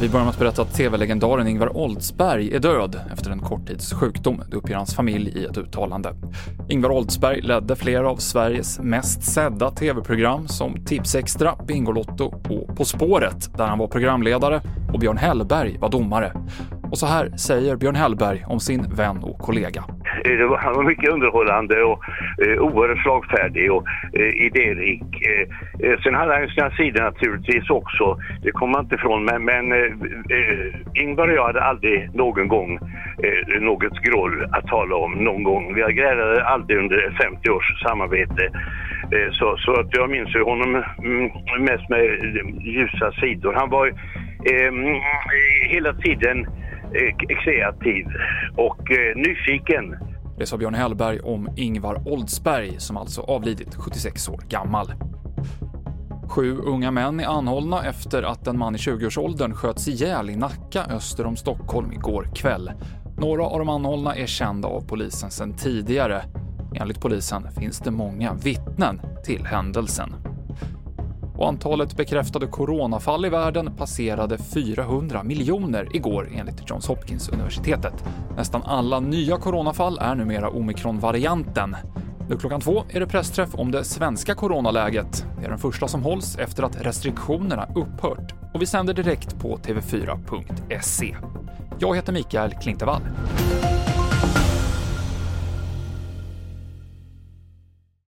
Vi börjar med att berätta att tv-legendaren Ingvar Oldsberg är död efter en kort tids sjukdom. Det uppger hans familj i ett uttalande. Ingvar Oldsberg ledde flera av Sveriges mest sedda tv-program som Tipsextra, Bingolotto och På spåret, där han var programledare och Björn Hellberg var domare. Och så här säger Björn Hellberg om sin vän och kollega. Eh, det var, han var mycket underhållande och eh, oerhört slagfärdig och eh, idérik. Eh, eh sen hade han ju sina sidor naturligtvis också, det kommer man inte ifrån. Men, men eh, eh, Ingvar och jag hade aldrig någon gång eh, något groll att tala om någon gång. Vi grälade aldrig under 50 års samarbete. Eh, så, så att jag minns ju honom mm, mest med ljusa sidor. Han var eh, hela tiden kreativ och eh, nyfiken. Det sa Björn Hellberg om Ingvar Oldsberg som alltså avlidit 76 år gammal. Sju unga män är anhållna efter att en man i 20-årsåldern sköts ihjäl i Nacka öster om Stockholm igår kväll. Några av de anhållna är kända av polisen sedan tidigare. Enligt polisen finns det många vittnen till händelsen. Och antalet bekräftade coronafall i världen passerade 400 miljoner igår enligt Johns Hopkins-universitetet. Nästan alla nya coronafall är numera omikronvarianten. Nu klockan två är det pressträff om det svenska coronaläget. Det är den första som hålls efter att restriktionerna upphört och vi sänder direkt på tv4.se. Jag heter Mikael Klintevall.